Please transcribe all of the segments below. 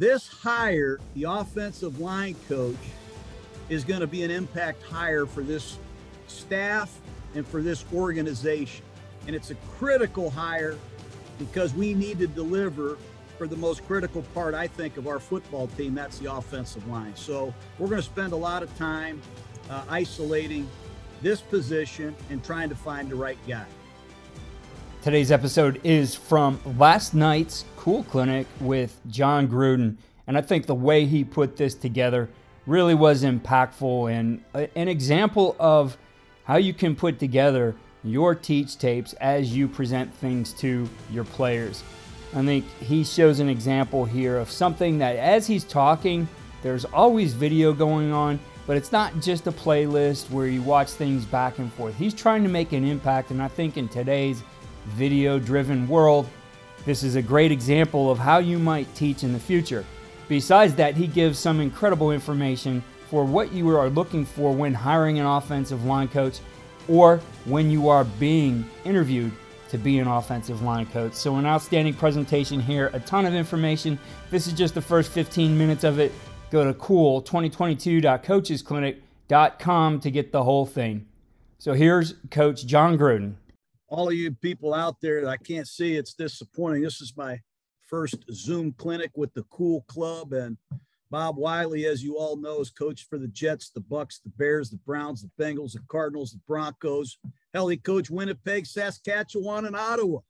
This hire, the offensive line coach, is going to be an impact hire for this staff and for this organization. And it's a critical hire because we need to deliver for the most critical part, I think, of our football team. That's the offensive line. So we're going to spend a lot of time uh, isolating this position and trying to find the right guy. Today's episode is from last night's Cool Clinic with Jon Gruden. And I think the way he put this together really was impactful and an example of how you can put together your teach tapes as you present things to your players. I think he shows an example here of something that as he's talking, there's always video going on, but it's not just a playlist where you watch things back and forth. He's trying to make an impact, and I think in today's video driven world, this is a great example of how you might teach in the future. Besides that, he gives some incredible information for what you are looking for when hiring an offensive line coach or when you are being interviewed to be an offensive line coach. So, an outstanding presentation here, a ton of information. This is just the first 15 minutes of it. Go to cool2022.coachesclinic.com to get the whole thing. So, here's Coach Jon Gruden. All of you people out there that I can't see, it's disappointing. This is my first Zoom clinic with the Cool Club. And Bob Wylie, as you all know, is coached for the Jets, the Bucks, the Bears, the Browns, the Bengals, the Cardinals, the Broncos. Hell, he coached Winnipeg, Saskatchewan, and Ottawa.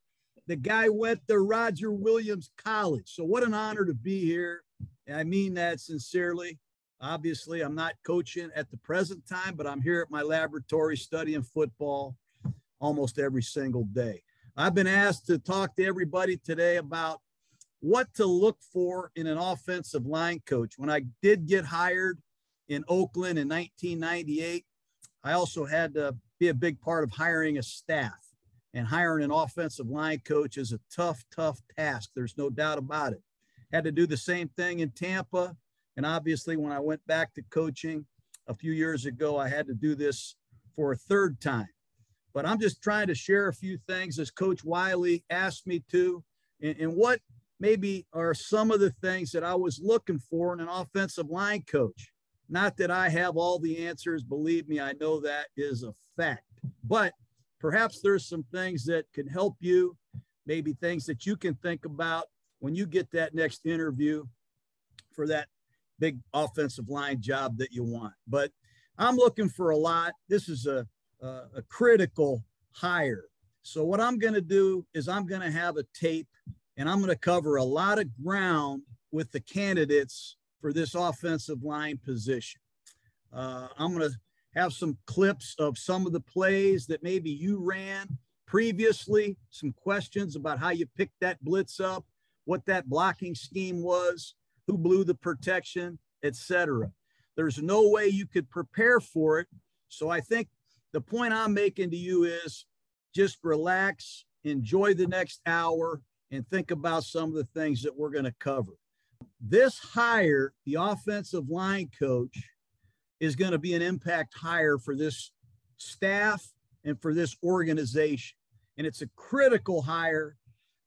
The guy went to Roger Williams College. So what an honor to be here. And I mean that sincerely. Obviously, I'm not coaching at the present time, but I'm here at my laboratory studying football almost every single day. I've been asked to talk to everybody today about what to look for in an offensive line coach. When I did get hired in Oakland in 1998, I also had to be a big part of hiring a staff. And hiring an offensive line coach is a tough, tough task. There's no doubt about it. Had to do the same thing in Tampa. And obviously, when I went back to coaching a few years ago, I had to do this for a third time. But I'm just trying to share a few things as Coach Wylie asked me to, and, and what maybe are some of the things that I was looking for in an offensive line coach. Not that I have all the answers. Believe me, I know that is a fact. But perhaps there's some things that can help you, maybe things that you can think about when you get that next interview for that big offensive line job that you want. But I'm looking for a lot. This is a, a, a critical hire. So, what I'm going to do is I'm going to have a tape and I'm going to cover a lot of ground with the candidates for this offensive line position. Uh, I'm going to have some clips of some of the plays that maybe you ran previously, some questions about how you picked that blitz up, what that blocking scheme was, who blew the protection, etc. There's no way you could prepare for it. So I think the point I'm making to you is just relax, enjoy the next hour, and think about some of the things that we're going to cover. This hire, the offensive line coach, is going to be an impact hire for this staff and for this organization. And it's a critical hire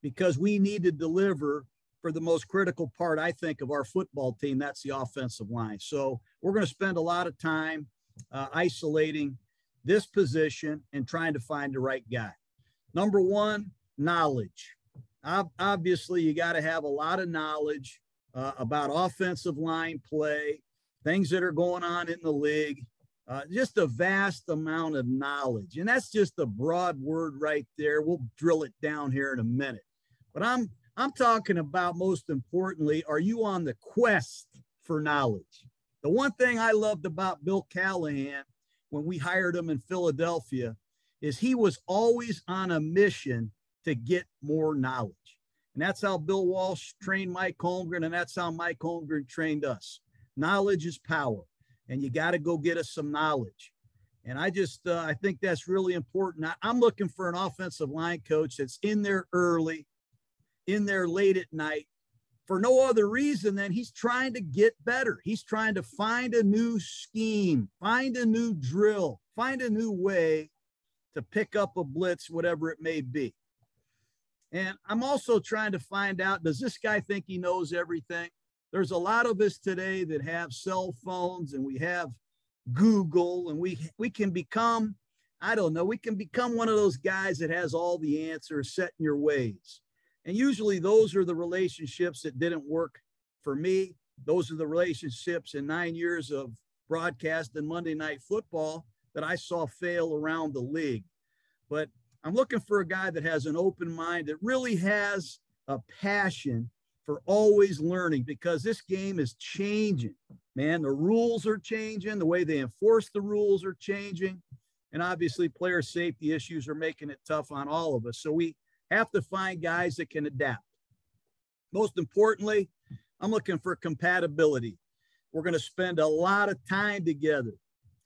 because we need to deliver for the most critical part, I think, of our football team. That's the offensive line. So we're going to spend a lot of time uh, isolating this position and trying to find the right guy. Number one, knowledge obviously you got to have a lot of knowledge uh, about offensive line play, things that are going on in the league, uh, just a vast amount of knowledge. And that's just a broad word right there. We'll drill it down here in a minute. But I'm I'm talking about most importantly, are you on the quest for knowledge? The one thing I loved about Bill Callahan when we hired him in Philadelphia is he was always on a mission to get more knowledge. And that's how Bill Walsh trained Mike Holmgren, and that's how Mike Holmgren trained us. Knowledge is power, and you got to go get us some knowledge. And I just, uh, I think that's really important. I, I'm looking for an offensive line coach that's in there early, in there late at night, for no other reason than he's trying to get better. He's trying to find a new scheme, find a new drill, find a new way to pick up a blitz, whatever it may be. And I'm also trying to find out does this guy think he knows everything? there's a lot of us today that have cell phones and we have Google and we we can become I don't know, we can become one of those guys that has all the answers set in your ways. And usually those are the relationships that didn't work for me. Those are the relationships in 9 years of broadcast and Monday night football that I saw fail around the league. But I'm looking for a guy that has an open mind that really has a passion for always learning because this game is changing. Man, the rules are changing, the way they enforce the rules are changing. And obviously, player safety issues are making it tough on all of us. So we have to find guys that can adapt. Most importantly, I'm looking for compatibility. We're going to spend a lot of time together.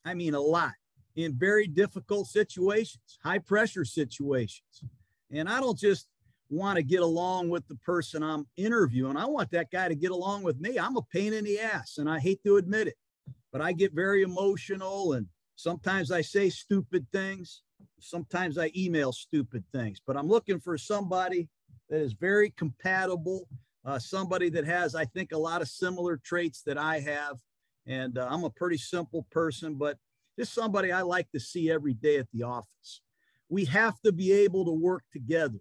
I mean, a lot in very difficult situations, high pressure situations. And I don't just want to get along with the person I'm interviewing. I want that guy to get along with me. I'm a pain in the ass, and I hate to admit it, but I get very emotional and sometimes I say stupid things. Sometimes I email stupid things, but I'm looking for somebody that is very compatible, uh, somebody that has, I think, a lot of similar traits that I have. And uh, I'm a pretty simple person, but just somebody I like to see every day at the office. We have to be able to work together.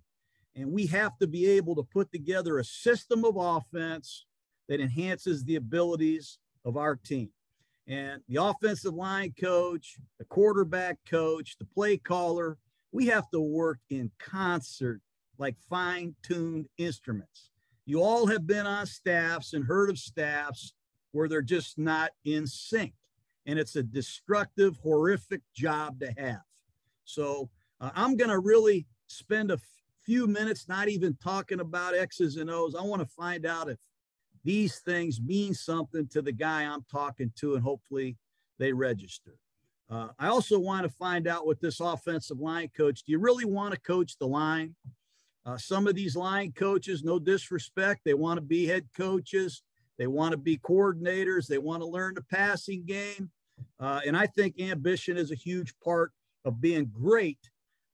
And we have to be able to put together a system of offense that enhances the abilities of our team. And the offensive line coach, the quarterback coach, the play caller, we have to work in concert like fine tuned instruments. You all have been on staffs and heard of staffs where they're just not in sync. And it's a destructive, horrific job to have. So uh, I'm going to really spend a few minutes not even talking about X's and O's. I want to find out if these things mean something to the guy I'm talking to, and hopefully they register. Uh, I also want to find out with this offensive line coach do you really want to coach the line? Uh, some of these line coaches, no disrespect, they want to be head coaches, they want to be coordinators, they want to learn the passing game. Uh, and I think ambition is a huge part of being great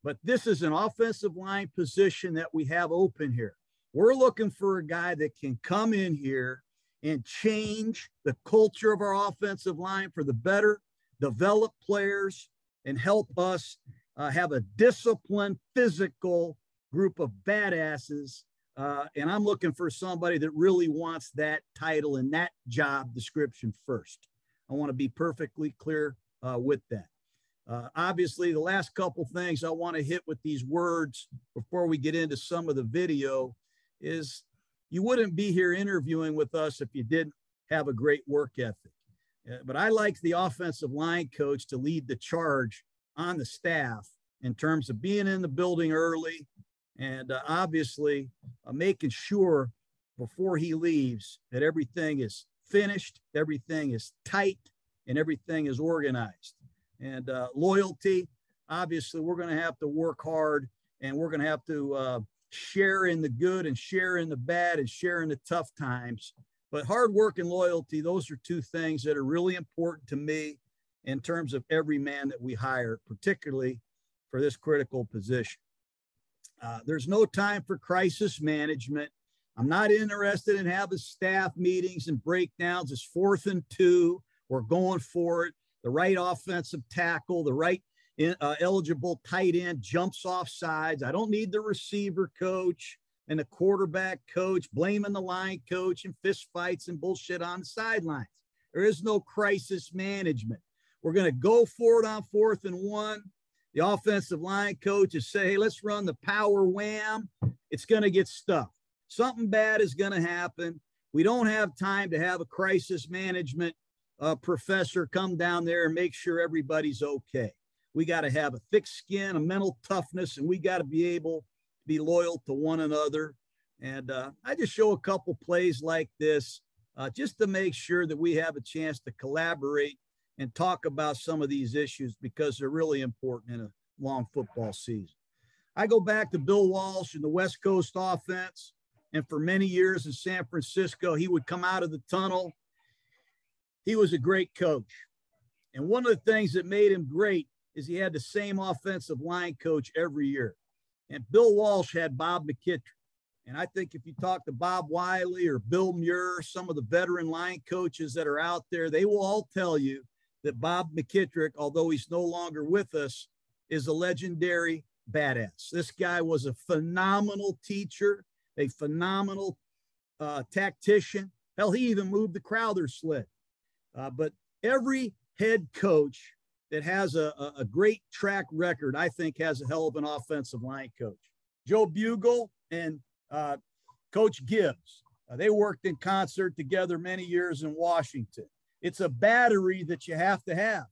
but this is an offensive line position that we have open here. We're looking for a guy that can come in here and change the culture of our offensive line for the better, develop players, and help us uh, have a disciplined, physical group of badasses. Uh, and I'm looking for somebody that really wants that title and that job description first. I want to be perfectly clear uh, with that. Uh, obviously, the last couple things I want to hit with these words before we get into some of the video is you wouldn't be here interviewing with us if you didn't have a great work ethic. Uh, but I like the offensive line coach to lead the charge on the staff in terms of being in the building early and uh, obviously uh, making sure before he leaves that everything is finished, everything is tight, and everything is organized and uh, loyalty. Obviously, we're going to have to work hard and we're going to have to uh, share in the good and share in the bad and share in the tough times. But hard work and loyalty, those are two things that are really important to me in terms of every man that we hire, particularly for this critical position. Uh, there's no time for crisis management. I'm not interested in having staff meetings and breakdowns. It's fourth and two. We're going for it the right offensive tackle, the right uh, eligible tight end jumps off sides. I don't need the receiver coach and the quarterback coach blaming the line coach and fist fights and bullshit on the sidelines. There is no crisis management. We're going to go for it on fourth and one. The offensive line coaches say, hey, let's run the power wham. It's going to get stuffed. Something bad is going to happen. We don't have time to have a crisis management uh, professor come down there and make sure everybody's okay. We got to have a thick skin, a mental toughness, and we got to be able to be loyal to one another. And uh, I just show a couple plays like this uh, just to make sure that we have a chance to collaborate and talk about some of these issues because they're really important in a long football season. I go back to Bill Walsh and the West Coast offense. And for many years in San Francisco, he would come out of the tunnel he was a great coach. And one of the things that made him great is he had the same offensive line coach every year. And Bill Walsh had Bob McKittrick. And I think if you talk to Bob Wylie or Bill Muir, some of the veteran line coaches that are out there, they will all tell you that Bob McKittrick, although he's no longer with us, is a legendary badass. This guy was a phenomenal teacher, a phenomenal uh, tactician. Hell, he even moved the Crowther sled. Uh, but every head coach that has a, a, great track record, I think, has a hell of an offensive line coach. Joe Bugel and uh, Coach Gibbs, uh, they worked in concert together many years in Washington. It's a battery that you have to have.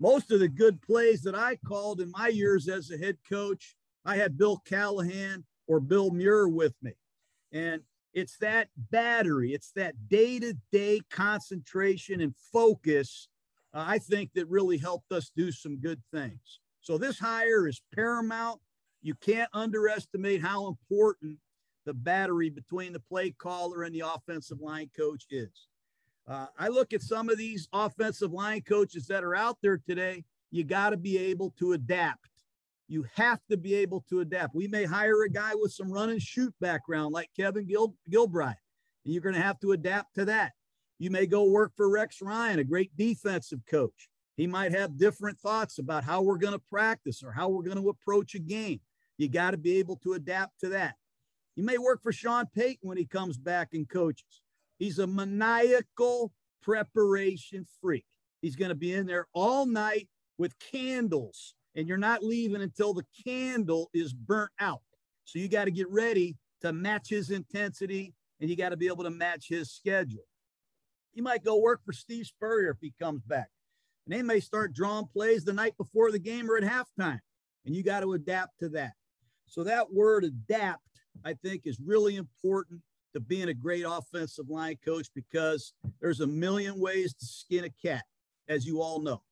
Most of the good plays that I called in my years as a head coach, I had Bill Callahan or Bill Muir with me. And it's that battery, it's that day to day concentration and focus, I think, that really helped us do some good things. So this hire is paramount. You can't underestimate how important the battery between the play caller and the offensive line coach is. Uh, I look at some of these offensive line coaches that are out there today. You got to be able to adapt. You have to be able to adapt. We may hire a guy with some run and shoot background like Kevin Gil- Gilbride, and you're going to have to adapt to that. You may go work for Rex Ryan, a great defensive coach. He might have different thoughts about how we're going to practice or how we're going to approach a game. You got to be able to adapt to that. You may work for Sean Payton when he comes back and coaches. He's a maniacal preparation freak. He's going to be in there all night with candles, and you're not leaving until the candle is burnt out. So you got to get ready to match his intensity, and you got to be able to match his schedule. You might go work for Steve Spurrier if he comes back. And they may start drawing plays the night before the game or at halftime, and you got to adapt to that. So that word adapt, I think, is really important to being a great offensive line coach because there's a million ways to skin a cat, as you all know.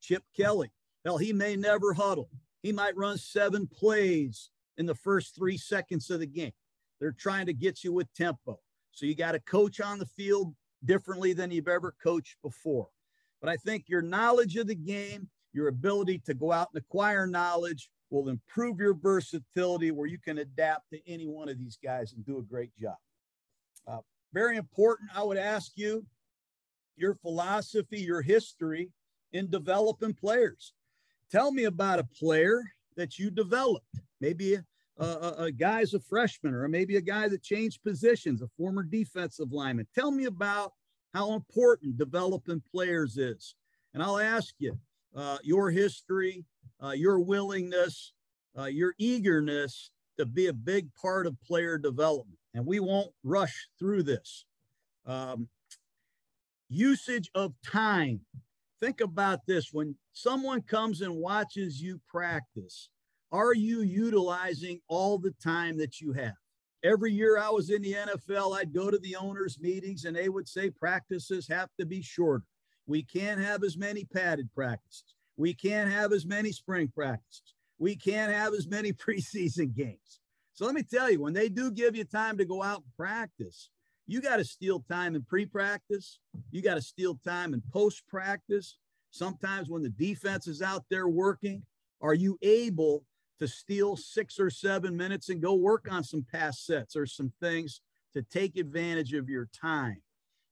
Chip Kelly, hell, he may never huddle. He might run seven plays in the first three seconds of the game. They're trying to get you with tempo. So you got to coach on the field differently than you've ever coached before. But I think your knowledge of the game, your ability to go out and acquire knowledge will improve your versatility where you can adapt to any one of these guys and do a great job. Uh, very important, I would ask you your philosophy, your history in developing players. Tell me about a player that you developed. Maybe a, a guy's a freshman, or maybe a guy that changed positions, a former defensive lineman. Tell me about how important developing players is. And I'll ask you uh, your history, uh, your willingness, uh, your eagerness to be a big part of player development and we won't rush through this. Um, usage of time. Think about this when someone comes and watches you practice, are you utilizing all the time that you have? Every year I was in the NFL, I'd go to the owners' meetings and they would say practices have to be shorter. We can't have as many padded practices. We can't have as many spring practices. We can't have as many preseason games. So let me tell you, when they do give you time to go out and practice, you got to steal time in pre practice. You got to steal time in post practice. Sometimes when the defense is out there working, are you able to steal six or seven minutes and go work on some pass sets or some things to take advantage of your time?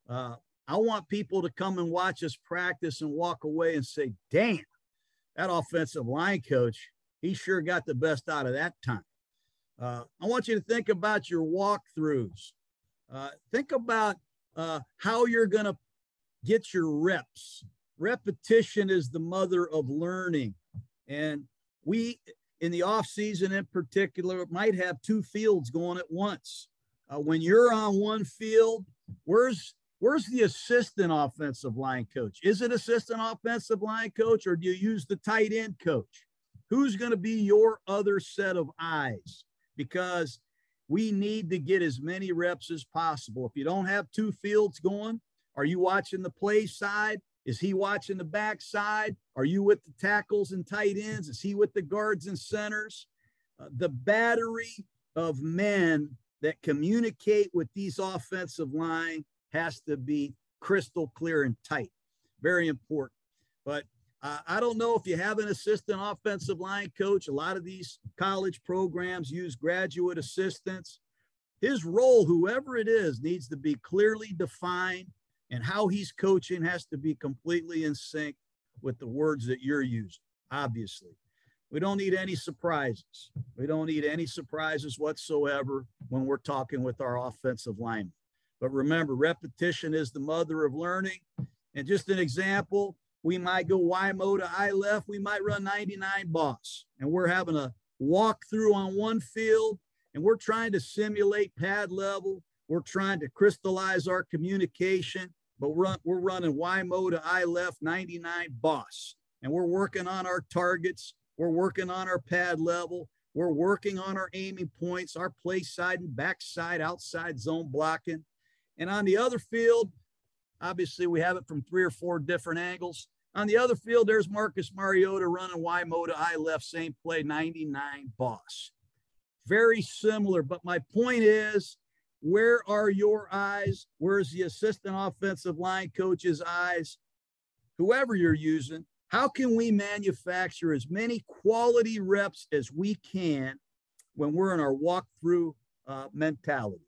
Uh, I want people to come and watch us practice and walk away and say, damn, that offensive line coach, he sure got the best out of that time. Uh, I want you to think about your walkthroughs. Uh, think about uh, how you're going to get your reps. Repetition is the mother of learning. And we, in the off season in particular, might have two fields going at once. Uh, when you're on one field, where's where's the assistant offensive line coach? Is it assistant offensive line coach or do you use the tight end coach? Who's going to be your other set of eyes? because we need to get as many reps as possible. If you don't have two fields going, are you watching the play side? Is he watching the backside? Are you with the tackles and tight ends? Is he with the guards and centers? Uh, the battery of men that communicate with these offensive line has to be crystal clear and tight. Very important. But uh, I don't know if you have an assistant offensive line coach. A lot of these college programs use graduate assistants. his role, whoever it is, needs to be clearly defined, and how he's coaching has to be completely in sync with the words that you're using, obviously. We don't need any surprises. We don't need any surprises whatsoever when we're talking with our offensive linemen. But remember, repetition is the mother of learning. And just an example, we might go YMO to I left. We might run 99 boss. And we're having a walk through on one field and we're trying to simulate pad level. We're trying to crystallize our communication, but we're, we're running YMO to I left 99 boss. And we're working on our targets. We're working on our pad level. We're working on our aiming points, our play side and backside, outside zone blocking. And on the other field, obviously we have it from three or four different angles. On the other field, there's Marcus Mariota running Y to I left, same play, 99 boss. Very similar. But my point is, where are your eyes? Where's the assistant offensive line coach's eyes? Whoever you're using, how can we manufacture as many quality reps as we can when we're in our walkthrough uh, mentality?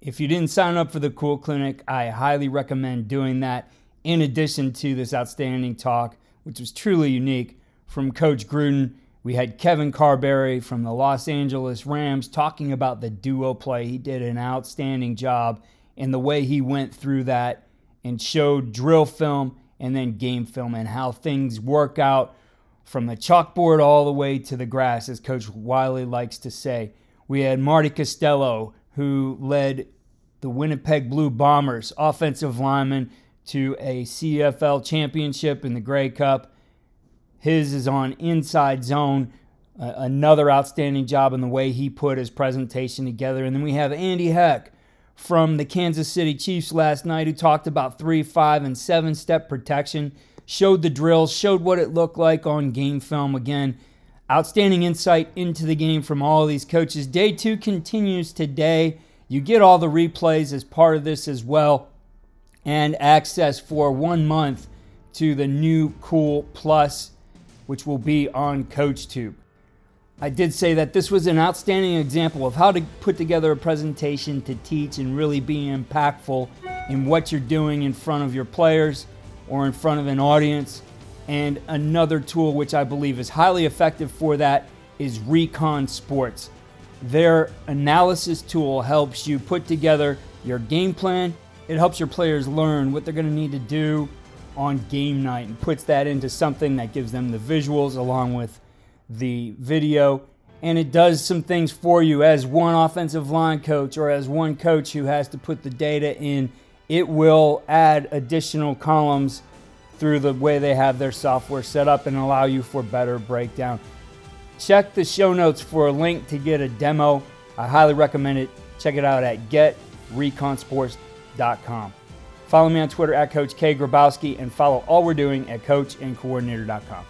If you didn't sign up for the Cool Clinic, I highly recommend doing that. In addition to this outstanding talk, which was truly unique from Coach Gruden, we had Kevin Carberry from the Los Angeles Rams talking about the duo play. He did an outstanding job in the way he went through that and showed drill film and then game film and how things work out from the chalkboard all the way to the grass, as Coach Wylie likes to say. We had Marty Costello, who led the Winnipeg Blue Bombers offensive lineman to a CFL championship in the Grey Cup. His is on inside zone. Uh, another outstanding job in the way he put his presentation together. And then we have Andy Heck from the Kansas City Chiefs last night who talked about three, five, and seven step protection, showed the drills, showed what it looked like on game film. Again, outstanding insight into the game from all these coaches. Day two continues today. You get all the replays as part of this as well, and access for one month to the new Cool Plus, which will be on CoachTube. I did say that this was an outstanding example of how to put together a presentation to teach and really be impactful in what you're doing in front of your players or in front of an audience. And another tool which I believe is highly effective for that is Recon Sports. Their analysis tool helps you put together your game plan. It helps your players learn what they're going to need to do on game night and puts that into something that gives them the visuals along with the video. And it does some things for you as one offensive line coach or as one coach who has to put the data in. It will add additional columns through the way they have their software set up and allow you for better breakdown. Check the show notes for a link to get a demo. I highly recommend it. Check it out at getreconsports.com. Follow me on Twitter at Coach K Grabowski and follow all we're doing at coachandcoordinator.com.